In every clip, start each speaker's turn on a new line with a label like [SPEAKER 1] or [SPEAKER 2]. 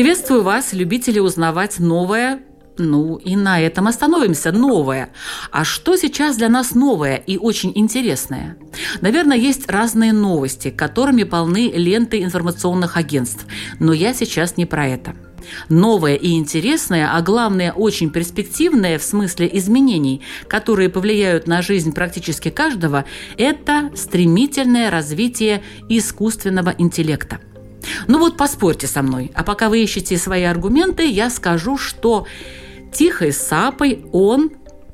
[SPEAKER 1] Приветствую вас, любители узнавать новое ну и на этом остановимся. Новое. А что сейчас для нас новое и очень интересное? Наверное, есть разные новости, которыми полны ленты информационных агентств. Но я сейчас не про это. Новое и интересное, а главное очень перспективное в смысле изменений, которые повлияют на жизнь практически каждого, это стремительное развитие искусственного интеллекта – ну вот поспорьте со мной. А пока вы ищете свои аргументы, я скажу, что тихой сапой он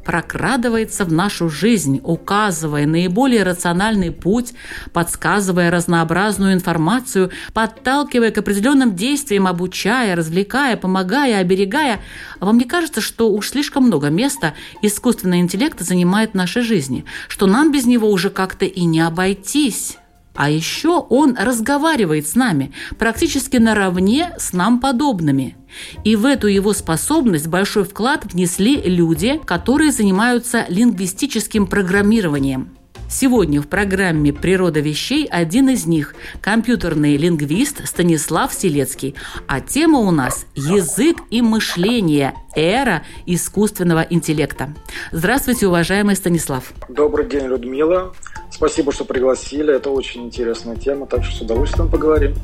[SPEAKER 1] прокрадывается в нашу жизнь, указывая наиболее рациональный путь, подсказывая разнообразную информацию, подталкивая к определенным действиям, обучая, развлекая, помогая, оберегая. А вам не кажется, что уж слишком много места искусственный интеллект занимает в нашей жизни, что нам без него уже как-то и не обойтись? А еще он разговаривает с нами практически наравне с нам подобными. И в эту его способность большой вклад внесли люди, которые занимаются лингвистическим программированием. Сегодня в программе «Природа вещей» один из них – компьютерный лингвист Станислав Селецкий. А тема у нас – язык и мышление. Эра искусственного интеллекта. Здравствуйте, уважаемый Станислав.
[SPEAKER 2] Добрый день, Людмила. Спасибо, что пригласили. Это очень интересная тема, так что с удовольствием поговорим.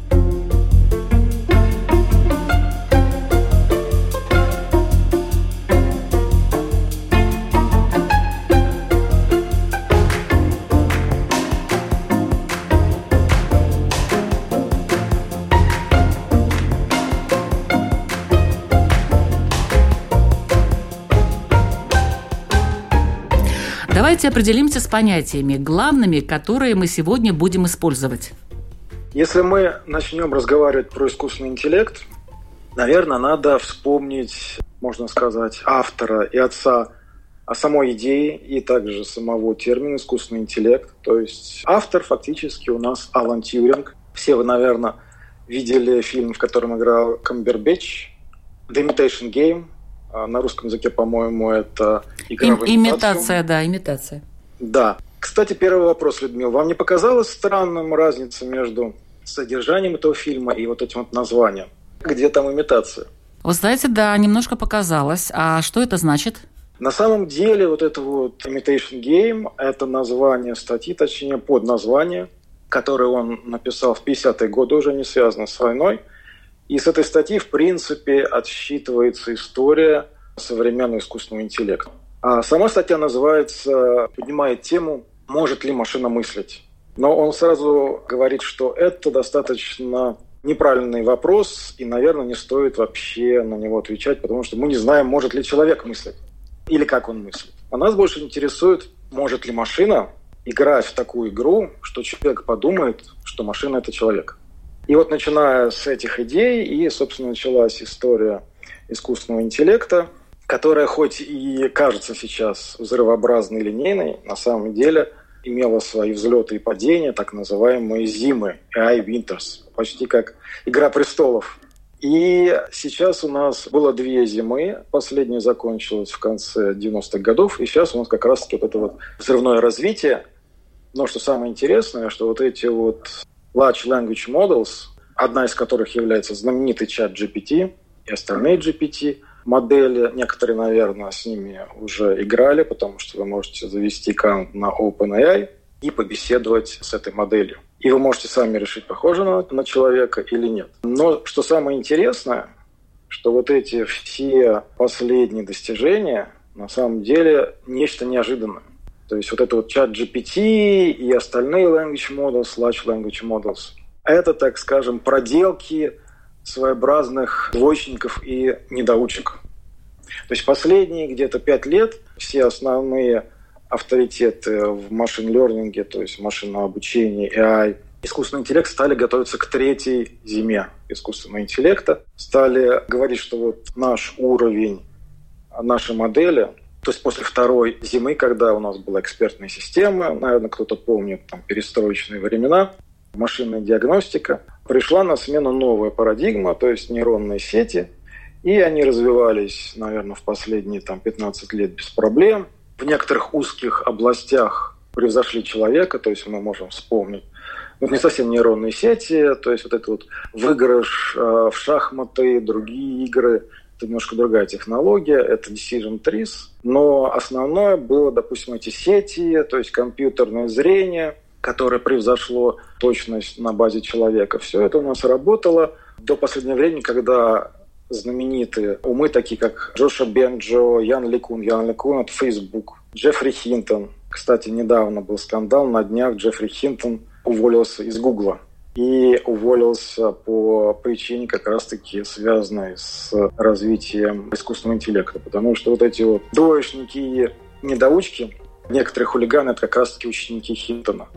[SPEAKER 1] Давайте определимся с понятиями, главными, которые мы сегодня будем использовать.
[SPEAKER 2] Если мы начнем разговаривать про искусственный интеллект, наверное, надо вспомнить, можно сказать, автора и отца о самой идее и также самого термина искусственный интеллект. То есть автор фактически у нас Алан Тьюринг. Все вы, наверное, видели фильм, в котором играл Камбербэтч, The Imitation Game, на русском языке, по-моему, это
[SPEAKER 1] игра Им. Имитация, да, имитация.
[SPEAKER 2] Да. Кстати, первый вопрос, Людмила. Вам не показалась странным разница между содержанием этого фильма и вот этим вот названием? Где там имитация?
[SPEAKER 1] Вы знаете, да, немножко показалось. А что это значит?
[SPEAKER 2] На самом деле вот это вот Imitation Game – это название статьи, точнее под название, которое он написал в 50-е годы, уже не связано с войной – и с этой статьи, в принципе, отсчитывается история современного искусственного интеллекта. А сама статья называется, поднимает тему «Может ли машина мыслить?». Но он сразу говорит, что это достаточно неправильный вопрос, и, наверное, не стоит вообще на него отвечать, потому что мы не знаем, может ли человек мыслить или как он мыслит. А нас больше интересует, может ли машина играть в такую игру, что человек подумает, что машина – это человек. И вот начиная с этих идей, и, собственно, началась история искусственного интеллекта, которая хоть и кажется сейчас взрывообразной линейной, на самом деле имела свои взлеты и падения, так называемые зимы, AI Winters, почти как «Игра престолов». И сейчас у нас было две зимы. Последняя закончилась в конце 90-х годов, и сейчас у нас как раз-таки вот это вот взрывное развитие. Но что самое интересное, что вот эти вот Large Language Models, одна из которых является знаменитый чат GPT и остальные GPT модели. Некоторые, наверное, с ними уже играли, потому что вы можете завести аккаунт на OpenAI и побеседовать с этой моделью. И вы можете сами решить, похоже на, на человека или нет. Но что самое интересное, что вот эти все последние достижения на самом деле нечто неожиданное. То есть вот это вот чат GPT и остальные language models, large language models, это, так скажем, проделки своеобразных двоечников и недоучек. То есть последние где-то пять лет все основные авторитеты в машин-лернинге, то есть машинном обучении, AI, искусственный интеллект стали готовиться к третьей зиме искусственного интеллекта. Стали говорить, что вот наш уровень, наши модели, то есть после второй зимы, когда у нас была экспертная система, наверное, кто-то помнит там перестроечные времена, машинная диагностика, пришла на смену новая парадигма, то есть нейронные сети, и они развивались, наверное, в последние там, 15 лет без проблем. В некоторых узких областях превзошли человека, то есть мы можем вспомнить вот не совсем нейронные сети, то есть вот это вот выигрыш э, в шахматы, другие игры, это немножко другая технология, это decision trees, но основное было, допустим, эти сети, то есть компьютерное зрение, которое превзошло точность на базе человека. Все это у нас работало до последнего времени, когда знаменитые умы, такие как Джоша Бенджо, Ян Ликун, Ян Ликун от Facebook, Джеффри Хинтон. Кстати, недавно был скандал, на днях Джеффри Хинтон уволился из Гугла. И уволился по причине как раз-таки связанной с развитием искусственного интеллекта. Потому что вот эти вот двоечники и недоучки, некоторые хулиганы, это как раз-таки ученики Хинтона.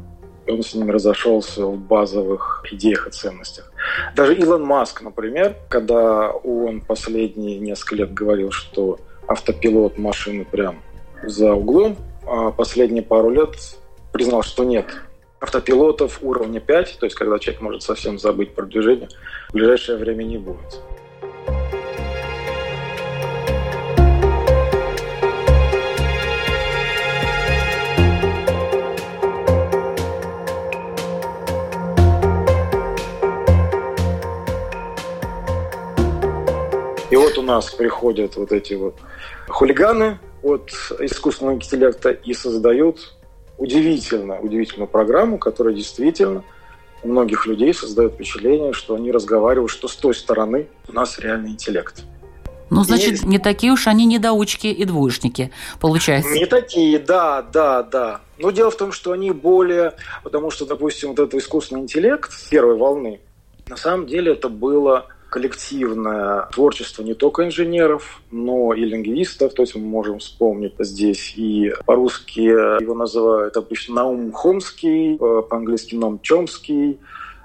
[SPEAKER 2] Он с ними разошелся в базовых идеях и ценностях. Даже Илон Маск, например, когда он последние несколько лет говорил, что автопилот машины прям за углом, а последние пару лет признал, что нет, автопилотов уровня 5, то есть когда человек может совсем забыть про движение, в ближайшее время не будет. И вот у нас приходят вот эти вот хулиганы от искусственного интеллекта и создают удивительно, удивительную программу, которая действительно у многих людей создает впечатление, что они разговаривают, что с той стороны у нас реальный интеллект.
[SPEAKER 1] Ну, значит, и... не такие уж они недоучки и двоечники, получается.
[SPEAKER 2] Не такие, да, да, да. Но дело в том, что они более... Потому что, допустим, вот этот искусственный интеллект первой волны, на самом деле это было коллективное творчество не только инженеров, но и лингвистов. То есть мы можем вспомнить здесь и по-русски его называют обычно Наум Хомский, э, по-английски Ном Чомский,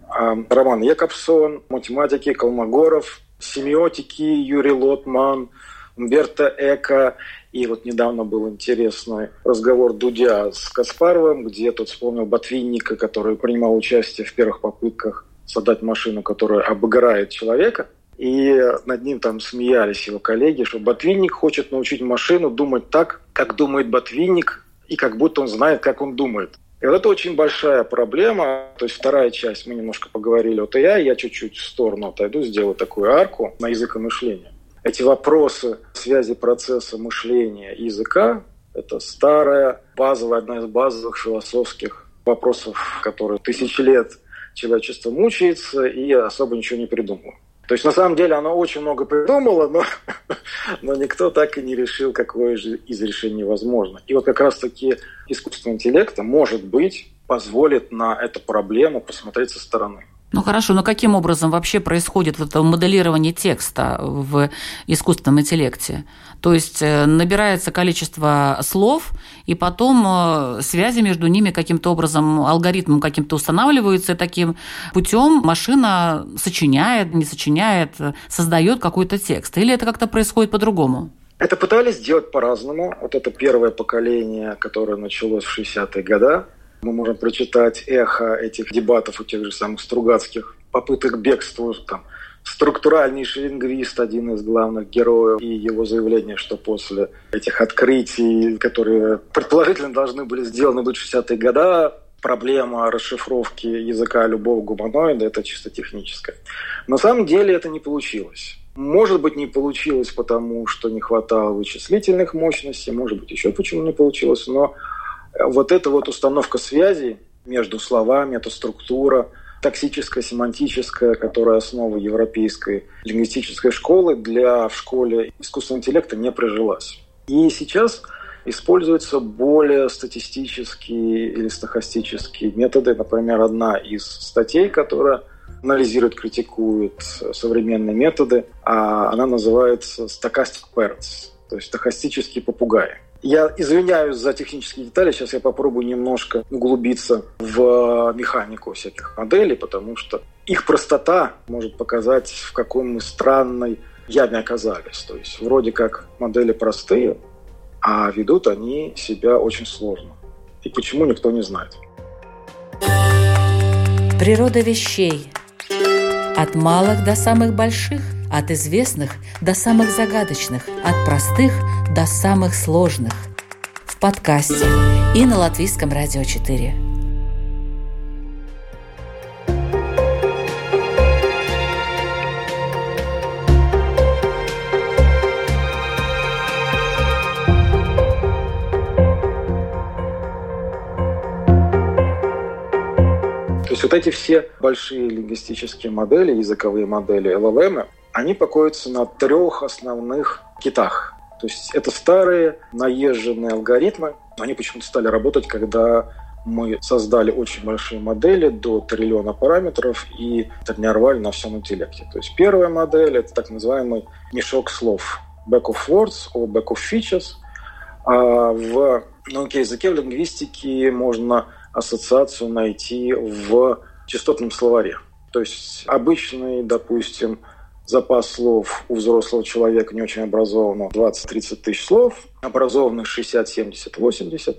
[SPEAKER 2] а, Роман Якобсон, математики Колмогоров, семиотики Юрий Лотман, Умберто Эко. И вот недавно был интересный разговор Дудя с Каспаровым, где тот вспомнил Ботвинника, который принимал участие в первых попытках создать машину, которая обыграет человека. И над ним там смеялись его коллеги, что ботвинник хочет научить машину думать так, как думает ботвинник, и как будто он знает, как он думает. И вот это очень большая проблема. То есть вторая часть, мы немножко поговорили от AI, я чуть-чуть в сторону отойду, сделаю такую арку на язык и мышление. Эти вопросы связи процесса мышления и языка – это старая, базовая, одна из базовых философских вопросов, которые тысячи лет человечество мучается и особо ничего не придумало. То есть на самом деле оно очень много придумало, но, но никто так и не решил, какое же из решений возможно. И вот как раз-таки искусственный интеллект, может быть, позволит на эту проблему посмотреть со стороны.
[SPEAKER 1] Ну хорошо, но каким образом вообще происходит вот это моделирование текста в искусственном интеллекте? То есть э, набирается количество слов, и потом э, связи между ними каким-то образом, алгоритмом каким-то устанавливаются, и таким путем машина сочиняет, не сочиняет, создает какой-то текст. Или это как-то происходит по-другому?
[SPEAKER 2] Это пытались сделать по-разному. Вот это первое поколение, которое началось в 60-е годы, мы можем прочитать эхо этих дебатов у тех же самых Стругацких, попыток бегства, там, структуральнейший лингвист, один из главных героев, и его заявление, что после этих открытий, которые предположительно должны были сделаны быть в 60-е годы, проблема расшифровки языка любого гуманоида – это чисто техническая. На самом деле это не получилось. Может быть, не получилось, потому что не хватало вычислительных мощностей, может быть, еще почему не получилось, но вот эта вот установка связи между словами, эта структура, токсическая, семантическая, которая основа европейской лингвистической школы, для в школе искусственного интеллекта не прижилась. И сейчас используются более статистические или стахастические методы. Например, одна из статей, которая анализирует, критикует современные методы, а она называется stochastic parrots, то есть стахастические попугаи. Я извиняюсь за технические детали, сейчас я попробую немножко углубиться в механику всяких моделей, потому что их простота может показать, в каком мы странной яме оказались. То есть вроде как модели простые, а ведут они себя очень сложно. И почему никто не знает.
[SPEAKER 1] Природа вещей. От малых до самых больших – от известных до самых загадочных, от простых до самых сложных. В подкасте и на Латвийском радио 4.
[SPEAKER 2] То есть вот эти все большие лингвистические модели, языковые модели LLM, они покоятся на трех основных китах. То есть это старые наезженные алгоритмы, но они почему-то стали работать, когда мы создали очень большие модели до триллиона параметров и тренировали на всем интеллекте. То есть первая модель – это так называемый мешок слов back of words or back of features. А в науке языке, в лингвистике можно ассоциацию найти в частотном словаре. То есть обычный, допустим, запас слов у взрослого человека не очень образованного 20-30 тысяч слов, образованных 60, 70, 80.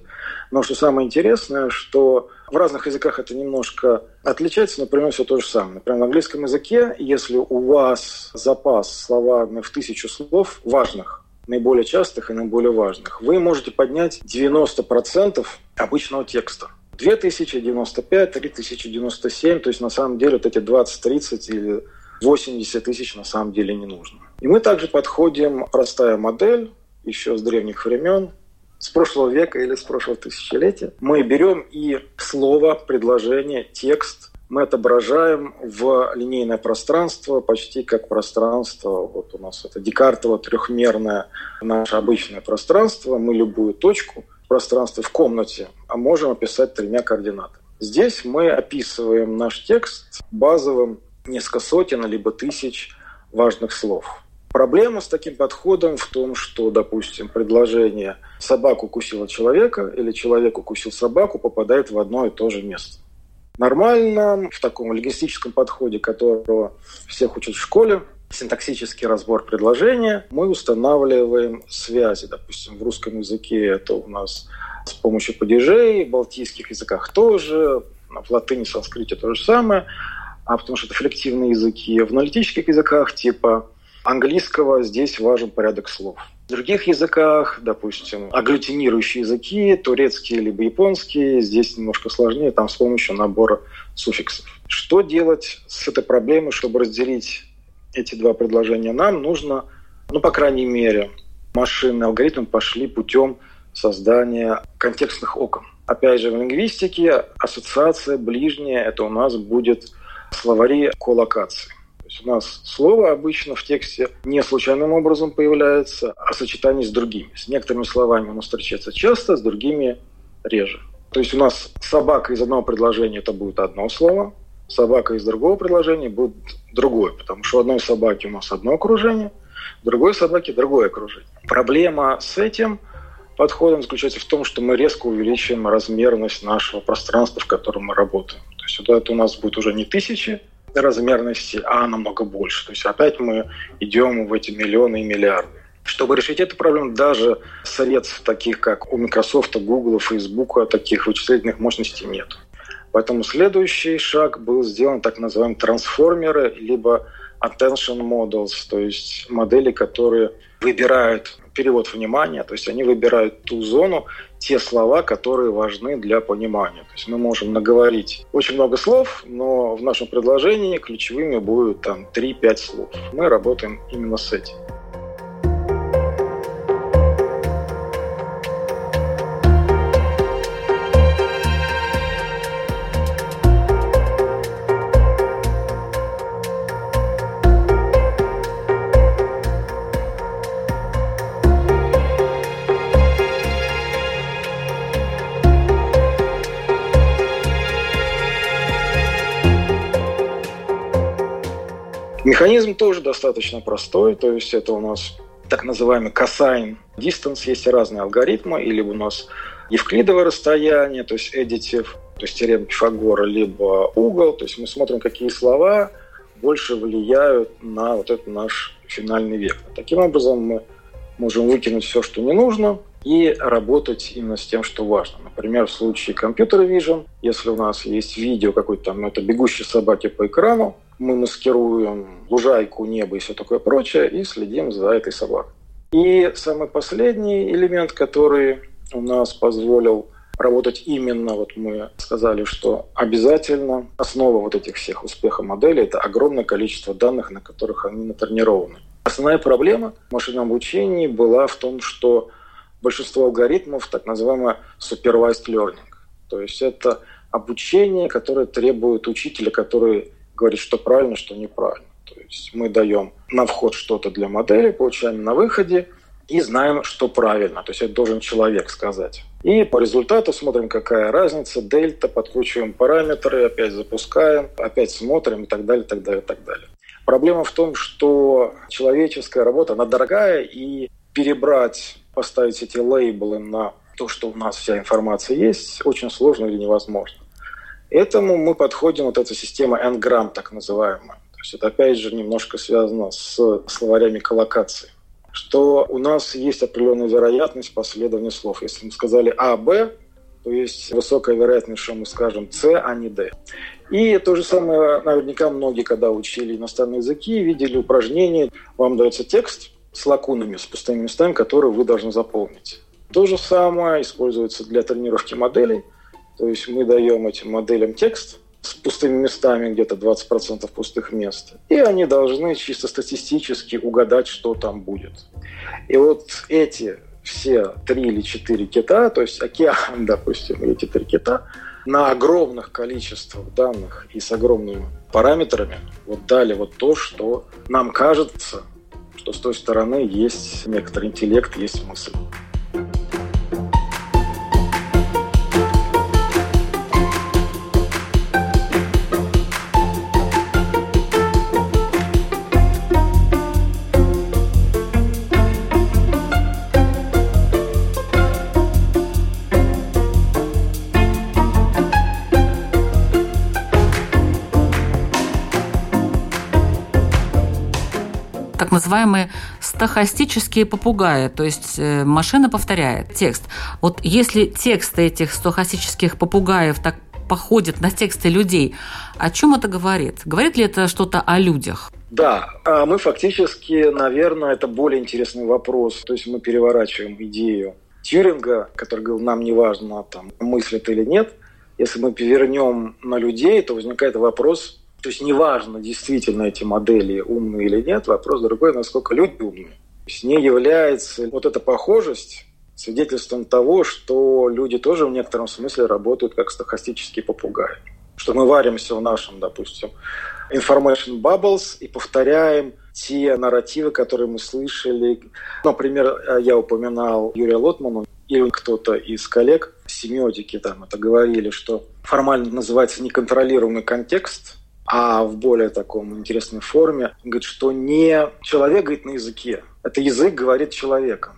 [SPEAKER 2] Но что самое интересное, что в разных языках это немножко отличается, но примерно все то же самое. Например, в английском языке, если у вас запас словарный в тысячу слов важных, наиболее частых и наиболее важных, вы можете поднять 90% обычного текста. 2095, 3097, то есть на самом деле вот эти 20-30 или 80 тысяч на самом деле не нужно. И мы также подходим, простая модель, еще с древних времен, с прошлого века или с прошлого тысячелетия. Мы берем и слово, предложение, текст мы отображаем в линейное пространство, почти как пространство, вот у нас это Декартово трехмерное наше обычное пространство, мы любую точку пространства в комнате а можем описать тремя координатами. Здесь мы описываем наш текст базовым несколько сотен либо тысяч важных слов. Проблема с таким подходом в том, что, допустим, предложение «собаку укусила человека» или «человек укусил собаку» попадает в одно и то же место. Нормально в таком лингвистическом подходе, которого всех учат в школе, синтаксический разбор предложения, мы устанавливаем связи. Допустим, в русском языке это у нас с помощью падежей, в балтийских языках тоже, в латыни, санскрите то же самое – а потому что это флективные языки. В аналитических языках типа английского здесь важен порядок слов. В других языках, допустим, агглютинирующие языки, турецкие либо японские, здесь немножко сложнее, там с помощью набора суффиксов. Что делать с этой проблемой, чтобы разделить эти два предложения? Нам нужно, ну, по крайней мере, машинные алгоритмы пошли путем создания контекстных окон. Опять же, в лингвистике ассоциация ближняя, это у нас будет словари коллокации. То есть у нас слово обычно в тексте не случайным образом появляется, а сочетание с другими. С некоторыми словами оно встречается часто, с другими реже. То есть у нас собака из одного предложения это будет одно слово, собака из другого предложения будет другое, потому что у одной собаки у нас одно окружение, у другой собаки другое окружение. Проблема с этим подходом заключается в том, что мы резко увеличиваем размерность нашего пространства, в котором мы работаем. Вот это у нас будет уже не тысячи размерности, а намного больше. То есть опять мы идем в эти миллионы и миллиарды. Чтобы решить эту проблему, даже средств таких, как у Microsoft, Google, Facebook, таких вычислительных мощностей нет. Поэтому следующий шаг был сделан так называемые трансформеры, либо attention models, то есть модели, которые выбирают перевод внимания, то есть они выбирают ту зону, те слова, которые важны для понимания. То есть мы можем наговорить очень много слов, но в нашем предложении ключевыми будут там 3-5 слов. Мы работаем именно с этим. Механизм тоже достаточно простой, то есть это у нас так называемый cosine distance, есть разные алгоритмы, или у нас евклидовое расстояние, то есть эдитив, то есть теорема Пифагора, либо угол, то есть мы смотрим, какие слова больше влияют на вот этот наш финальный вектор. Таким образом, мы можем выкинуть все, что не нужно, и работать именно с тем, что важно. Например, в случае компьютера Vision, если у нас есть видео какой-то там, это бегущие собаки по экрану, мы маскируем лужайку, небо и все такое прочее, и следим за этой собакой. И самый последний элемент, который у нас позволил работать именно, вот мы сказали, что обязательно основа вот этих всех успехов модели – это огромное количество данных, на которых они натренированы. Основная проблема в машинном обучении была в том, что большинство алгоритмов так называемое supervised learning. То есть это обучение, которое требует учителя, который говорит, что правильно, что неправильно. То есть мы даем на вход что-то для модели, получаем на выходе и знаем, что правильно. То есть это должен человек сказать. И по результату смотрим, какая разница, дельта, подкручиваем параметры, опять запускаем, опять смотрим и так далее, так далее, так далее. Проблема в том, что человеческая работа, она дорогая, и перебрать, поставить эти лейблы на то, что у нас вся информация есть, очень сложно или невозможно. Этому мы подходим, вот эта система N-грамм, так называемая. То есть это опять же немножко связано с словарями коллокации. Что у нас есть определенная вероятность последования слов. Если мы сказали А, Б, то есть высокая вероятность, что мы скажем С, а не Д. И то же самое наверняка многие, когда учили иностранные языки, видели упражнение, вам дается текст с лакунами, с пустыми местами, которые вы должны заполнить. То же самое используется для тренировки моделей – то есть мы даем этим моделям текст с пустыми местами, где-то 20% пустых мест, и они должны чисто статистически угадать, что там будет. И вот эти все три или четыре кита, то есть океан, допустим, эти три кита, на огромных количествах данных и с огромными параметрами вот дали вот то, что нам кажется, что с той стороны есть некоторый интеллект, есть мысль.
[SPEAKER 1] Называемые стохастические попугаи, то есть э, машина повторяет текст. Вот если тексты этих стохастических попугаев так походят на тексты людей, о чем это говорит? Говорит ли это что-то о людях?
[SPEAKER 2] Да, а мы фактически, наверное, это более интересный вопрос. То есть мы переворачиваем идею Тьюринга, который говорил, нам не важно, там, мыслит или нет. Если мы перевернем на людей, то возникает вопрос, то есть неважно, действительно эти модели умные или нет, вопрос другой, насколько люди умные. То есть не является вот эта похожесть свидетельством того, что люди тоже в некотором смысле работают как стохастические попугаи. Что мы варимся в нашем, допустим, information bubbles и повторяем те нарративы, которые мы слышали. Например, я упоминал Юрия Лотмана, или кто-то из коллег семиотики там это говорили, что формально называется неконтролируемый контекст – а в более таком интересной форме. говорит, что не человек говорит на языке, это язык говорит человеком.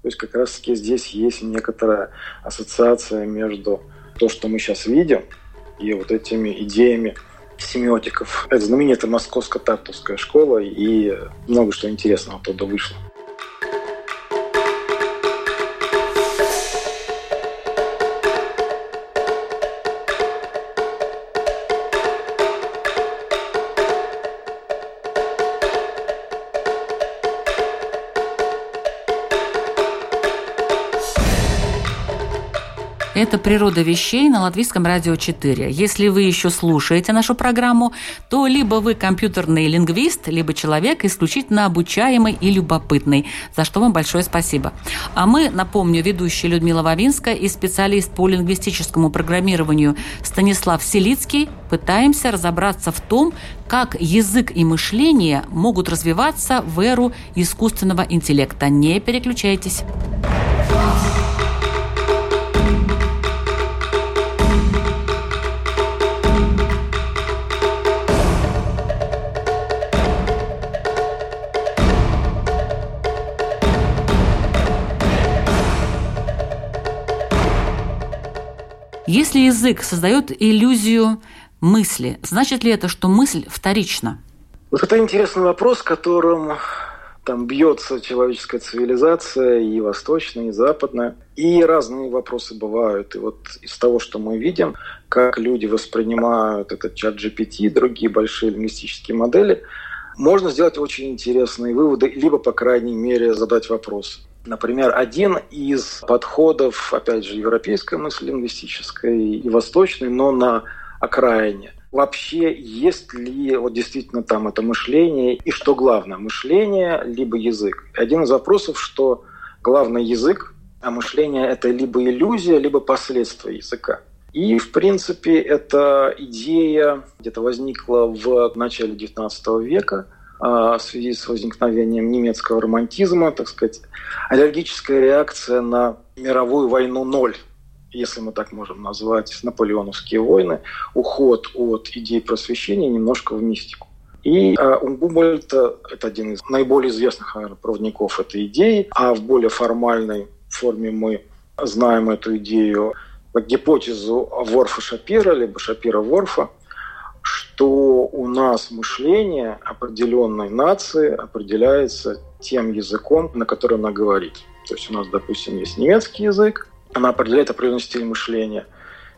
[SPEAKER 2] То есть как раз-таки здесь есть некоторая ассоциация между то, что мы сейчас видим, и вот этими идеями семиотиков. Это знаменитая московская тартовская школа, и много что интересного оттуда вышло.
[SPEAKER 1] Это «Природа вещей» на Латвийском радио 4. Если вы еще слушаете нашу программу, то либо вы компьютерный лингвист, либо человек исключительно обучаемый и любопытный, за что вам большое спасибо. А мы, напомню, ведущая Людмила Вавинская и специалист по лингвистическому программированию Станислав Селицкий пытаемся разобраться в том, как язык и мышление могут развиваться в эру искусственного интеллекта. Не переключайтесь. Если язык создает иллюзию мысли, значит ли это, что мысль вторична?
[SPEAKER 2] Вот это интересный вопрос, которым там бьется человеческая цивилизация, и восточная, и западная. И разные вопросы бывают. И вот из того, что мы видим, как люди воспринимают этот чат GPT и другие большие лингвистические модели, можно сделать очень интересные выводы, либо, по крайней мере, задать вопрос. Например, один из подходов, опять же, европейской мысли лингвистической и восточной, но на окраине – вообще есть ли вот действительно там это мышление и что главное, мышление либо язык. Один из вопросов, что главный язык, а мышление это либо иллюзия, либо последствия языка. И, в принципе, эта идея где-то возникла в начале XIX века в связи с возникновением немецкого романтизма, так сказать, аллергическая реакция на мировую войну ноль если мы так можем назвать, наполеоновские войны, уход от идей просвещения немножко в мистику. И э, у Гумбольта, это один из наиболее известных, наверное, проводников этой идеи, а в более формальной форме мы знаем эту идею гипотезу Ворфа Шапира, либо Шапира Ворфа, что у нас мышление определенной нации определяется тем языком, на котором она говорит. То есть у нас, допустим, есть немецкий язык, она определяет определенный стиль мышления.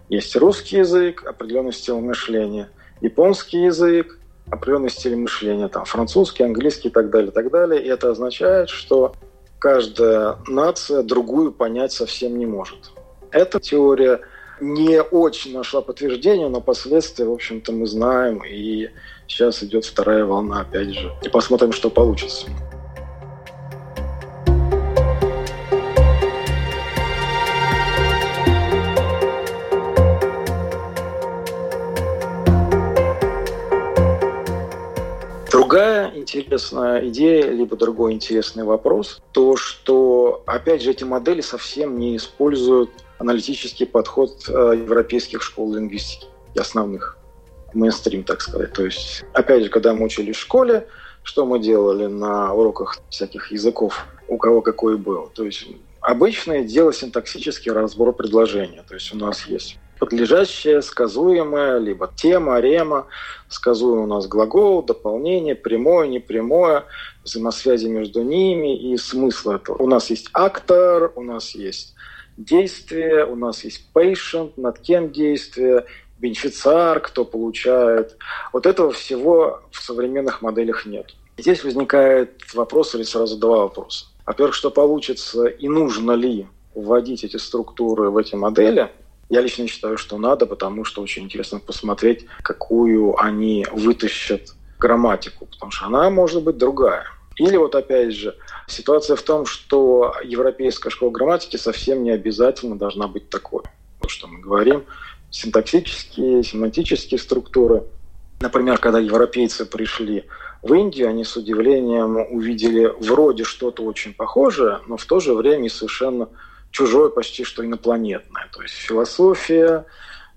[SPEAKER 2] Есть русский язык, определенный стиль мышления, японский язык, определенный стиль мышления, там, французский, английский и так далее, и так далее. И это означает, что каждая нация другую понять совсем не может. Эта теория не очень нашла подтверждения, но последствия, в общем-то, мы знаем. И сейчас идет вторая волна, опять же. И посмотрим, что получится. Другая интересная идея, либо другой интересный вопрос, то, что, опять же, эти модели совсем не используют аналитический подход э, европейских школ лингвистики, основных, мейнстрим, так сказать. То есть, опять же, когда мы учились в школе, что мы делали на уроках всяких языков, у кого какой был. То есть обычное дело синтаксический разбор предложения. То есть у нас есть подлежащее, сказуемое, либо тема, рема, сказуемый у нас глагол, дополнение, прямое, непрямое, взаимосвязи между ними и смысл этого. У нас есть актор, у нас есть действие, у нас есть patient, над кем действие, бенефициар, кто получает. Вот этого всего в современных моделях нет. Здесь возникает вопрос или сразу два вопроса. Во-первых, что получится и нужно ли вводить эти структуры в эти модели – я лично считаю, что надо, потому что очень интересно посмотреть, какую они вытащат грамматику, потому что она может быть другая. Или вот опять же, ситуация в том, что европейская школа грамматики совсем не обязательно должна быть такой. То, что мы говорим, синтаксические, семантические структуры. Например, когда европейцы пришли в Индию, они с удивлением увидели вроде что-то очень похожее, но в то же время и совершенно чужое, почти что инопланетное. То есть философия,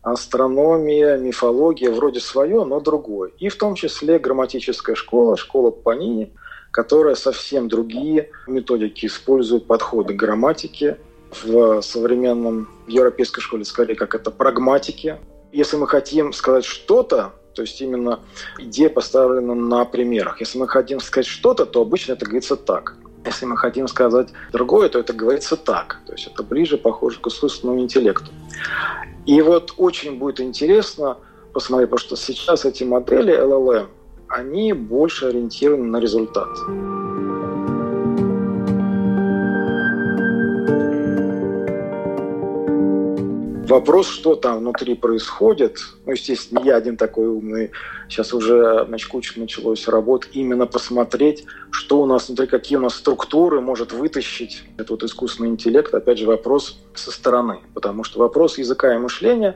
[SPEAKER 2] астрономия, мифология вроде свое, но другое. И в том числе грамматическая школа, школа Панини, которая совсем другие методики использует, подходы к грамматике. В современном европейской школе скорее как это прагматики. Если мы хотим сказать что-то, то есть именно идея поставлена на примерах. Если мы хотим сказать что-то, то обычно это говорится так – если мы хотим сказать другое, то это говорится так. То есть это ближе, похоже к искусственному интеллекту. И вот очень будет интересно посмотреть, потому что сейчас эти модели LLM, они больше ориентированы на результат. Вопрос, что там внутри происходит, ну, естественно, я один такой умный, сейчас уже значит, куча началось работ, именно посмотреть, что у нас внутри, какие у нас структуры может вытащить этот вот искусственный интеллект, опять же, вопрос со стороны, потому что вопрос языка и мышления,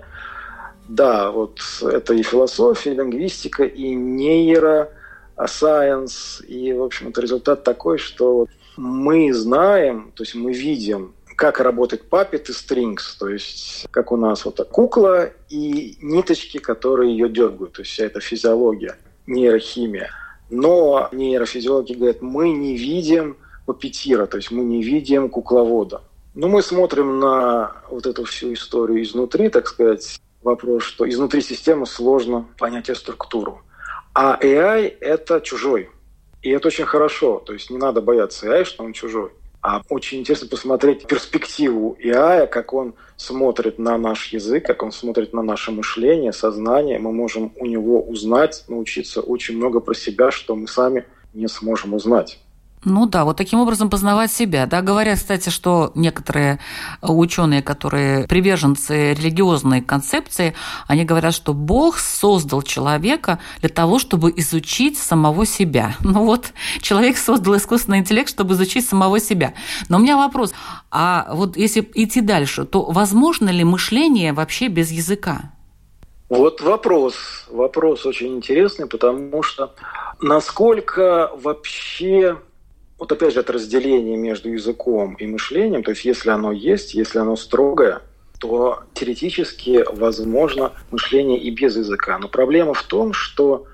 [SPEAKER 2] да, вот это и философия, и лингвистика, и нейро, science, и, в общем, это результат такой, что мы знаем, то есть мы видим как работает puppet и strings, то есть как у нас вот кукла и ниточки, которые ее дергают, то есть вся эта физиология, нейрохимия. Но нейрофизиологи говорят, мы не видим папетира, то есть мы не видим кукловода. Ну, мы смотрим на вот эту всю историю изнутри, так сказать, вопрос, что изнутри системы сложно понять ее структуру. А AI – это чужой. И это очень хорошо. То есть не надо бояться AI, что он чужой. А очень интересно посмотреть перспективу AI, как он смотрит на наш язык, как он смотрит на наше мышление, сознание. Мы можем у него узнать, научиться очень много про себя, что мы сами не сможем узнать.
[SPEAKER 1] Ну да, вот таким образом познавать себя. Да, говорят, кстати, что некоторые ученые, которые приверженцы религиозной концепции, они говорят, что Бог создал человека для того, чтобы изучить самого себя. Ну вот, человек создал искусственный интеллект, чтобы изучить самого себя. Но у меня вопрос, а вот если идти дальше, то возможно ли мышление вообще без языка?
[SPEAKER 2] Вот вопрос. Вопрос очень интересный, потому что насколько вообще вот опять же это разделение между языком и мышлением, то есть если оно есть, если оно строгое, то теоретически возможно мышление и без языка. Но проблема в том, что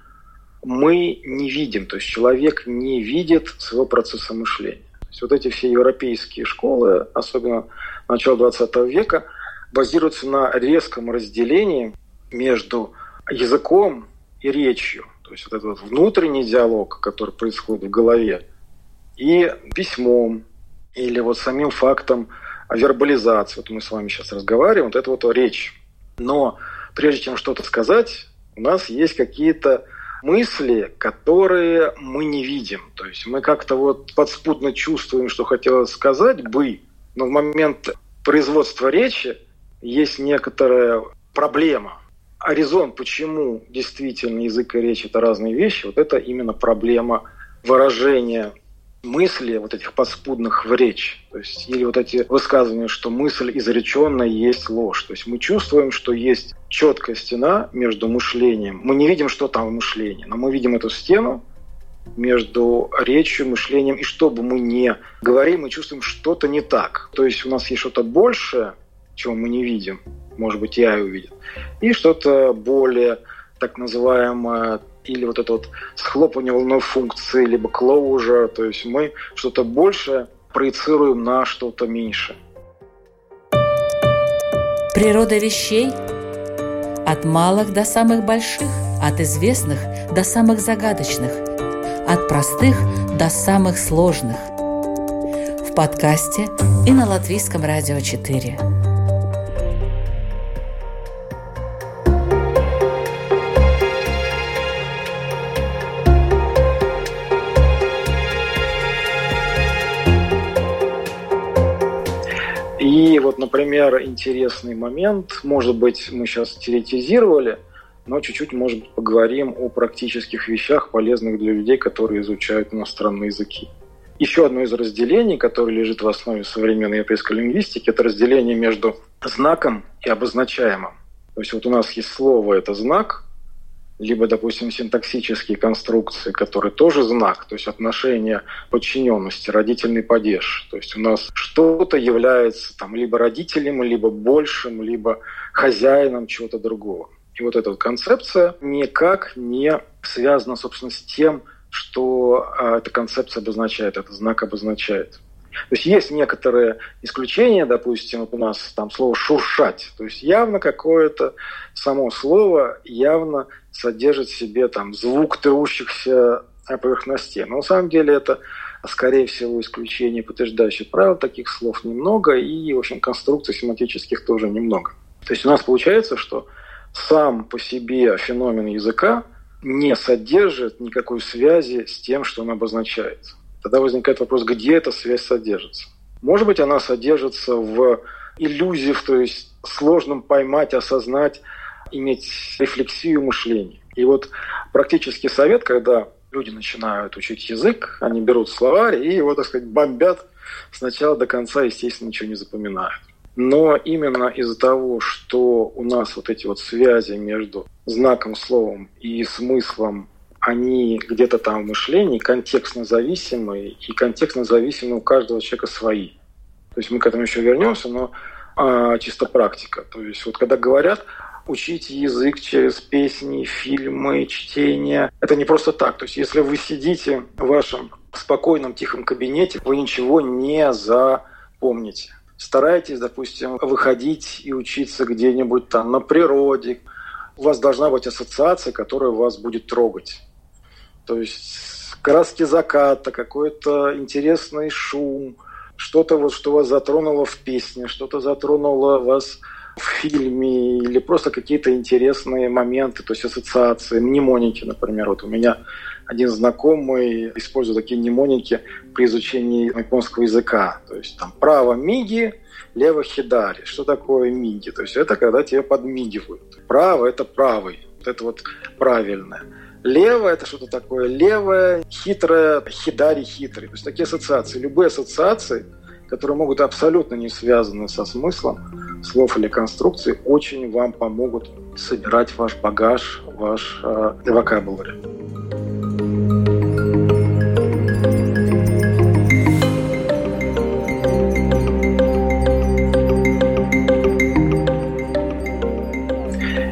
[SPEAKER 2] мы не видим, то есть человек не видит своего процесса мышления. То есть вот эти все европейские школы, особенно начала 20 века, базируются на резком разделении между языком и речью. То есть вот этот внутренний диалог, который происходит в голове, и письмом, или вот самим фактом вербализации. Вот мы с вами сейчас разговариваем, вот это вот речь. Но прежде чем что-то сказать, у нас есть какие-то мысли, которые мы не видим. То есть мы как-то вот подспудно чувствуем, что хотелось сказать бы, но в момент производства речи есть некоторая проблема. А резон, почему действительно язык и речь – это разные вещи, вот это именно проблема выражения мысли вот этих подспудных в речь. То есть, или вот эти высказывания, что мысль изреченная есть ложь. То есть мы чувствуем, что есть четкая стена между мышлением. Мы не видим, что там в мышлении, но мы видим эту стену между речью, мышлением. И что бы мы ни говорили, мы чувствуем что-то не так. То есть у нас есть что-то большее, чего мы не видим. Может быть, я и увидит. И что-то более так называемое или вот это вот схлопывание волновой функции, либо closure, то есть мы что-то большее проецируем на что-то меньше.
[SPEAKER 1] Природа вещей от малых до самых больших, от известных до самых загадочных, от простых до самых сложных. В подкасте и на Латвийском радио 4.
[SPEAKER 2] И вот, например, интересный момент, может быть, мы сейчас теоретизировали, но чуть-чуть, может быть, поговорим о практических вещах, полезных для людей, которые изучают иностранные языки. Еще одно из разделений, которое лежит в основе современной европейской лингвистики, это разделение между знаком и обозначаемым. То есть вот у нас есть слово – это знак, либо, допустим, синтаксические конструкции, которые тоже знак, то есть отношение подчиненности, родительный падеж. То есть у нас что-то является там либо родителем, либо большим, либо хозяином чего-то другого. И вот эта вот концепция никак не связана, собственно, с тем, что э, эта концепция обозначает, этот знак обозначает. То есть есть некоторые исключения, допустим, вот у нас там слово «шуршать». То есть явно какое-то само слово явно содержит в себе там звук трущихся поверхностей. Но на самом деле это, скорее всего, исключение, подтверждающее правило. Таких слов немного, и, в общем, конструкций семантических тоже немного. То есть у нас получается, что сам по себе феномен языка не содержит никакой связи с тем, что он обозначает. Тогда возникает вопрос, где эта связь содержится. Может быть, она содержится в иллюзиях, то есть сложном поймать, осознать, иметь рефлексию мышления. И вот практический совет, когда люди начинают учить язык, они берут словарь и его, так сказать, бомбят сначала до конца, естественно, ничего не запоминают. Но именно из-за того, что у нас вот эти вот связи между знаком, словом и смыслом они где-то там в мышлении контекстно зависимые, и контекстно зависимые у каждого человека свои. То есть мы к этому еще вернемся, но а, чисто практика. То есть вот когда говорят учить язык через песни, фильмы, чтение, это не просто так. То есть если вы сидите в вашем спокойном, тихом кабинете, вы ничего не запомните. старайтесь, допустим, выходить и учиться где-нибудь там на природе. У вас должна быть ассоциация, которая вас будет трогать. То есть краски заката, какой-то интересный шум, что-то вот, что вас затронуло в песне, что-то затронуло вас в фильме или просто какие-то интересные моменты, то есть ассоциации, мнемоники, например. Вот у меня один знакомый использует такие мнемоники при изучении японского языка. То есть там право миги, лево хидари. Что такое миги? То есть это когда тебе подмигивают. Право – это правый. Вот это вот правильное. Лево – это что-то такое левое, хитрое, хидари хитрый. То есть такие ассоциации. Любые ассоциации, которые могут абсолютно не связаны со смыслом слов или конструкций, очень вам помогут собирать ваш багаж, ваш э, vocabulary.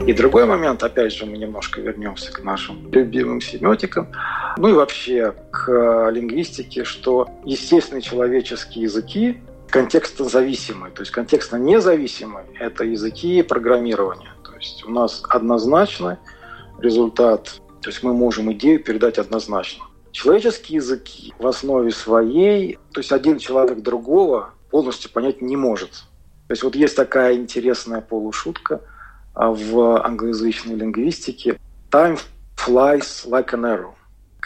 [SPEAKER 2] И другой момент, опять же, мы немножко вернемся к нашим любимым семетикам, ну и вообще к лингвистике, что естественные человеческие языки контекстно зависимые, то есть контекстно независимые – это языки программирования. То есть у нас однозначно результат, то есть мы можем идею передать однозначно. Человеческие языки в основе своей, то есть один человек другого полностью понять не может. То есть вот есть такая интересная полушутка – а в англоязычной лингвистике «time flies like an arrow».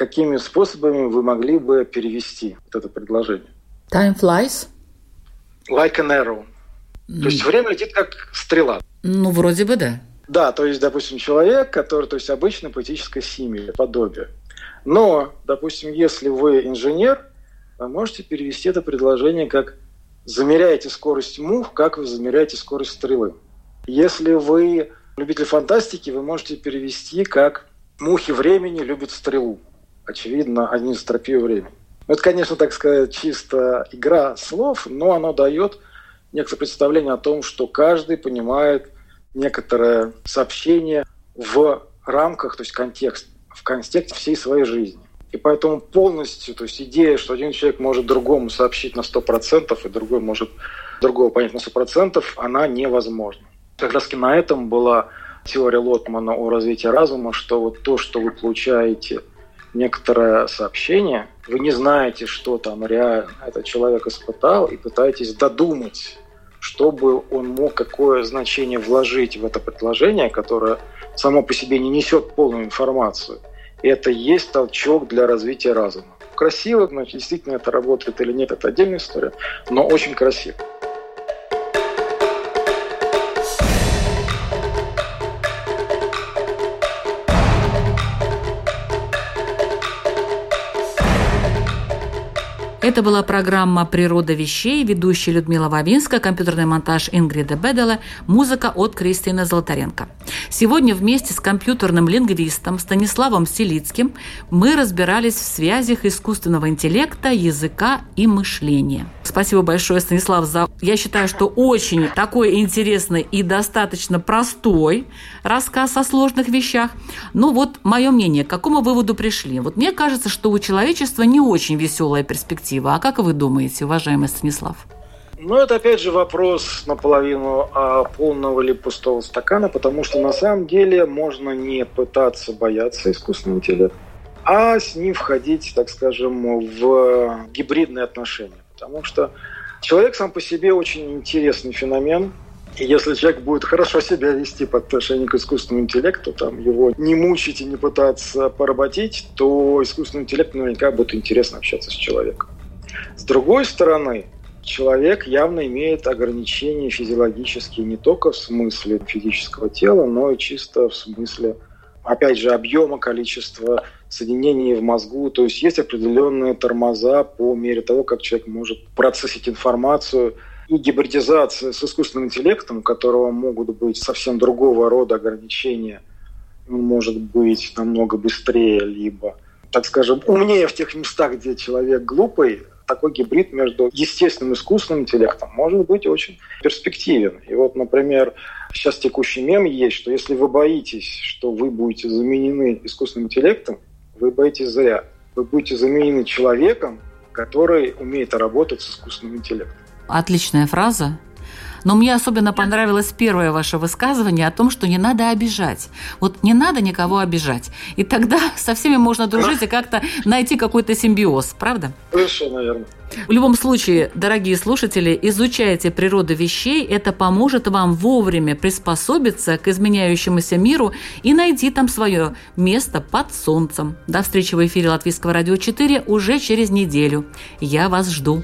[SPEAKER 2] Какими способами вы могли бы перевести вот это предложение?
[SPEAKER 1] Time flies?
[SPEAKER 2] Like an arrow. Mm. То есть время летит как стрела.
[SPEAKER 1] Ну, вроде бы да.
[SPEAKER 2] Да, то есть, допустим, человек, который, то есть, обычно поэтическое симили, подобие. Но, допустим, если вы инженер, вы можете перевести это предложение как «замеряете скорость мух, как вы замеряете скорость стрелы». Если вы любитель фантастики, вы можете перевести как «мухи времени любят стрелу». Очевидно, они стропию времени. Это, конечно, так сказать, чисто игра слов, но оно дает некоторое представление о том, что каждый понимает некоторое сообщение в рамках, то есть контекст, в контексте всей своей жизни. И поэтому полностью, то есть идея, что один человек может другому сообщить на 100%, и другой может другого понять на 100%, она невозможна. Как раз на этом была теория Лотмана о развитии разума, что вот то, что вы получаете некоторое сообщение, вы не знаете, что там реально этот человек испытал, и пытаетесь додумать, чтобы он мог какое значение вложить в это предложение, которое само по себе не несет полную информацию. И это есть толчок для развития разума. Красиво, значит, действительно это работает или нет, это отдельная история, но очень красиво.
[SPEAKER 1] Это была программа «Природа вещей», ведущая Людмила Вавинска, компьютерный монтаж Ингрида Бедела, музыка от Кристины Золотаренко. Сегодня вместе с компьютерным лингвистом Станиславом Селицким мы разбирались в связях искусственного интеллекта, языка и мышления. Спасибо большое, Станислав, за, я считаю, что очень такой интересный и достаточно простой рассказ о сложных вещах. Ну вот, мое мнение, к какому выводу пришли? Вот мне кажется, что у человечества не очень веселая перспектива. А как вы думаете, уважаемый Станислав?
[SPEAKER 2] Ну, это опять же вопрос наполовину а полного или пустого стакана, потому что на самом деле можно не пытаться бояться искусственного интеллекта, а с ним входить, так скажем, в гибридные отношения. Потому что человек сам по себе очень интересный феномен, и если человек будет хорошо себя вести по отношению к искусственному интеллекту, там, его не мучить и не пытаться поработить, то искусственному интеллекту наверняка будет интересно общаться с человеком. С другой стороны, человек явно имеет ограничения физиологические не только в смысле физического тела, но и чисто в смысле, опять же, объема, количества соединений в мозгу. То есть есть определенные тормоза по мере того, как человек может процессить информацию. И гибридизация с искусственным интеллектом, у которого могут быть совсем другого рода ограничения, он может быть намного быстрее, либо, так скажем, умнее в тех местах, где человек глупый, такой гибрид между естественным и искусственным интеллектом может быть очень перспективен. И вот, например, сейчас текущий мем есть, что если вы боитесь, что вы будете заменены искусственным интеллектом, вы боитесь зря. Вы будете заменены человеком, который умеет работать с искусственным интеллектом.
[SPEAKER 1] Отличная фраза. Но мне особенно понравилось первое ваше высказывание о том, что не надо обижать. Вот не надо никого обижать. И тогда со всеми можно дружить и как-то найти какой-то симбиоз, правда?
[SPEAKER 2] Совершенно верно.
[SPEAKER 1] В любом случае, дорогие слушатели, изучайте природу вещей. Это поможет вам вовремя приспособиться к изменяющемуся миру и найти там свое место под солнцем. До встречи в эфире Латвийского радио 4 уже через неделю. Я вас жду.